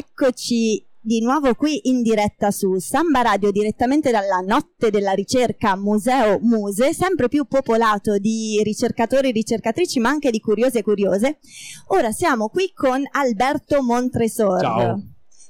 Eccoci di nuovo qui in diretta su Samba Radio direttamente dalla notte della ricerca Museo Muse, sempre più popolato di ricercatori e ricercatrici ma anche di curiose e curiose. Ora siamo qui con Alberto Montresor. Ciao.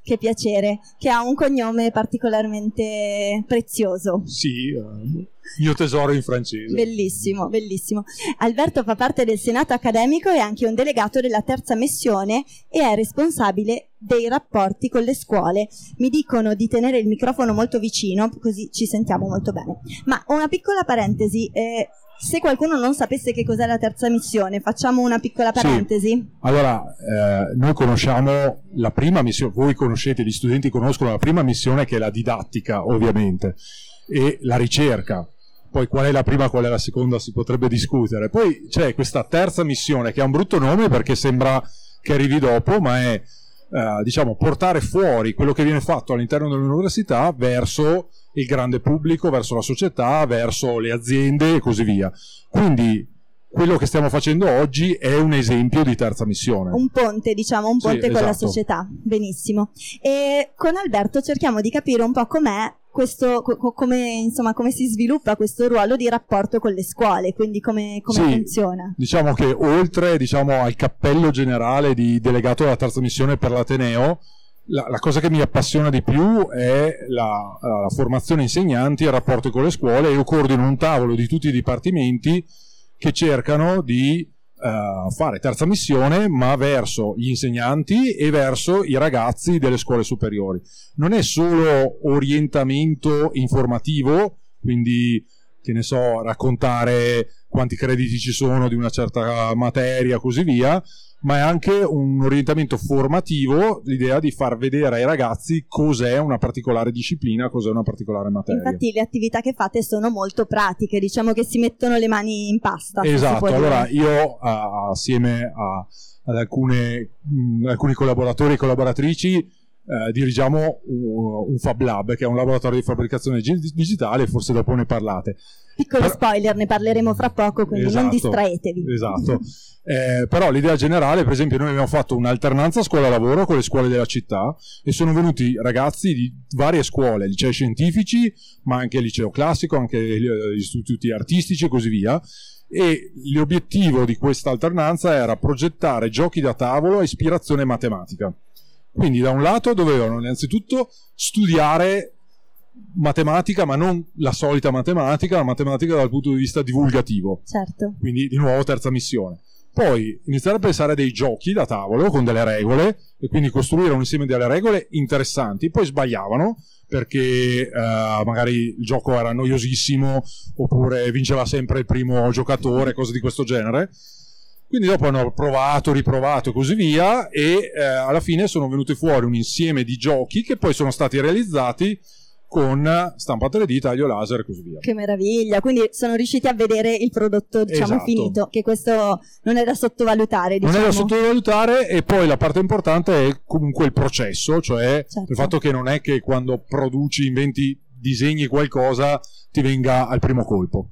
Che piacere, che ha un cognome particolarmente prezioso. Sì, eh, mio tesoro in francese. Bellissimo, bellissimo. Alberto fa parte del Senato accademico e anche un delegato della terza missione e è responsabile dei rapporti con le scuole. Mi dicono di tenere il microfono molto vicino, così ci sentiamo molto bene. Ma una piccola parentesi. Eh, se qualcuno non sapesse che cos'è la terza missione, facciamo una piccola parentesi. Sì. Allora, eh, noi conosciamo la prima missione, voi conoscete, gli studenti conoscono la prima missione che è la didattica, ovviamente, e la ricerca. Poi qual è la prima, qual è la seconda si potrebbe discutere. Poi c'è questa terza missione che ha un brutto nome perché sembra che arrivi dopo, ma è eh, diciamo portare fuori quello che viene fatto all'interno dell'università verso il grande pubblico, verso la società, verso le aziende e così via. Quindi quello che stiamo facendo oggi è un esempio di terza missione. Un ponte, diciamo, un ponte sì, con esatto. la società. Benissimo. E con Alberto cerchiamo di capire un po' com'è questo, co- come, insomma, come si sviluppa questo ruolo di rapporto con le scuole, quindi come, come Sì, funziona. Diciamo che oltre diciamo, al cappello generale di delegato della terza missione per l'Ateneo, la, la cosa che mi appassiona di più è la, la formazione insegnanti e il rapporto con le scuole. Io coordino un tavolo di tutti i dipartimenti che cercano di eh, fare terza missione, ma verso gli insegnanti e verso i ragazzi delle scuole superiori. Non è solo orientamento informativo, quindi che ne so, raccontare quanti crediti ci sono di una certa materia, così via, ma è anche un orientamento formativo, l'idea di far vedere ai ragazzi cos'è una particolare disciplina, cos'è una particolare materia. Infatti le attività che fate sono molto pratiche, diciamo che si mettono le mani in pasta. Esatto, dire. allora io assieme a- ad alcune, mh, alcuni collaboratori e collaboratrici eh, dirigiamo un, un Fab Lab, che è un laboratorio di fabbricazione gi- digitale, forse dopo ne parlate. Piccolo Però- spoiler, ne parleremo fra poco, quindi non Esatto, distraetevi. Esatto. Eh, però l'idea generale, per esempio, noi abbiamo fatto un'alternanza scuola-lavoro con le scuole della città e sono venuti ragazzi di varie scuole, licei scientifici, ma anche liceo classico, anche gli istituti artistici e così via. E l'obiettivo di questa alternanza era progettare giochi da tavolo a ispirazione matematica. Quindi, da un lato, dovevano innanzitutto studiare matematica, ma non la solita matematica, la matematica dal punto di vista divulgativo Certo. quindi di nuovo terza missione. Poi iniziare a pensare a dei giochi da tavolo con delle regole e quindi costruire un insieme delle regole interessanti. Poi sbagliavano perché eh, magari il gioco era noiosissimo oppure vinceva sempre il primo giocatore, cose di questo genere. Quindi dopo hanno provato, riprovato e così via e eh, alla fine sono venuti fuori un insieme di giochi che poi sono stati realizzati con stampa 3D, taglio laser e così via. Che meraviglia, quindi sono riusciti a vedere il prodotto diciamo Esatto. finito, che questo non è da sottovalutare. Diciamo. Non è da sottovalutare e poi la parte importante è comunque il processo, cioè Certo. il fatto che non è che quando produci, inventi, disegni qualcosa ti venga al primo colpo.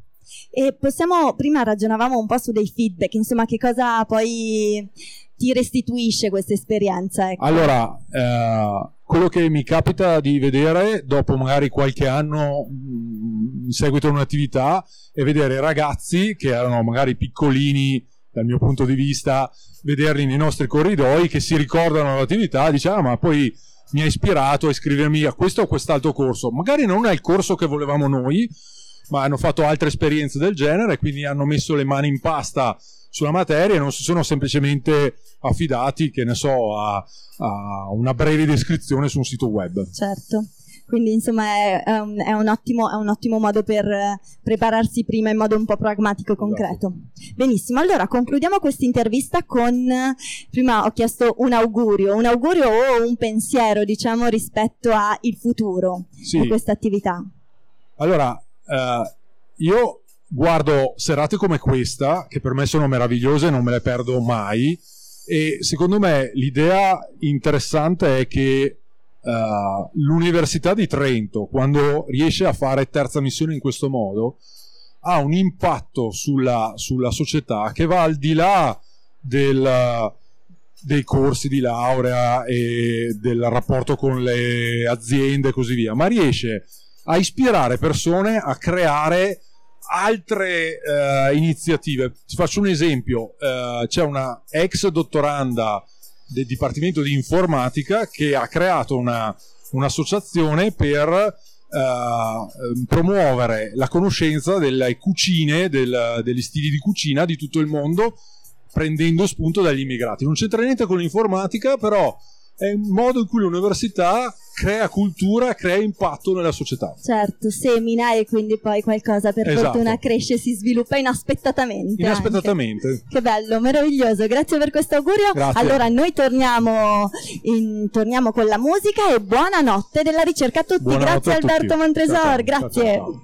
E possiamo, prima ragionavamo un po' su dei feedback, insomma che cosa poi ti restituisce questa esperienza? Ecco. Allora, eh, quello che mi capita di vedere dopo magari qualche anno mh, in seguito a un'attività è vedere ragazzi che erano magari piccolini dal mio punto di vista, vederli nei nostri corridoi che si ricordano l'attività, dice ah ma poi mi ha ispirato a iscrivermi a questo o quest'altro corso. Magari non è il corso che volevamo noi, ma hanno fatto altre esperienze del genere, quindi hanno messo le mani in pasta sulla materia e non si sono semplicemente affidati, che ne so, a, a una breve descrizione su un sito web. Certo. Quindi insomma è, è un, è un ottimo, è un ottimo modo per prepararsi prima in modo un po' pragmatico e concreto. Benissimo, allora concludiamo questa intervista con, prima ho chiesto un augurio, un augurio o un pensiero diciamo rispetto al futuro Sì. di questa attività. Allora, eh, io guardo serate come questa, che per me sono meravigliose, non me le perdo mai, e secondo me l'idea interessante è che eh, l'Università di Trento, quando riesce a fare terza missione in questo modo, ha un impatto sulla, sulla società che va al di là del dei corsi di laurea e del rapporto con le aziende e così via, ma riesce a ispirare persone a creare altre uh, iniziative. Ti faccio un esempio, uh, c'è una ex dottoranda del Dipartimento di Informatica che ha creato una, un'associazione per uh, promuovere la conoscenza delle cucine, del, degli stili di cucina di tutto il mondo prendendo spunto dagli immigrati. Non c'entra niente con l'informatica, però è un modo in cui l'università crea cultura, crea impatto nella società. Certo, semina e quindi poi qualcosa per esatto. fortuna cresce e si sviluppa inaspettatamente. Inaspettatamente. Anche. Che bello, meraviglioso. Grazie per questo augurio. Grazie. Allora noi torniamo, in, torniamo con la musica e buonanotte della ricerca a tutti. Buonanotte Grazie a Alberto tutti. Montresor, ciao, ciao. grazie. Ciao,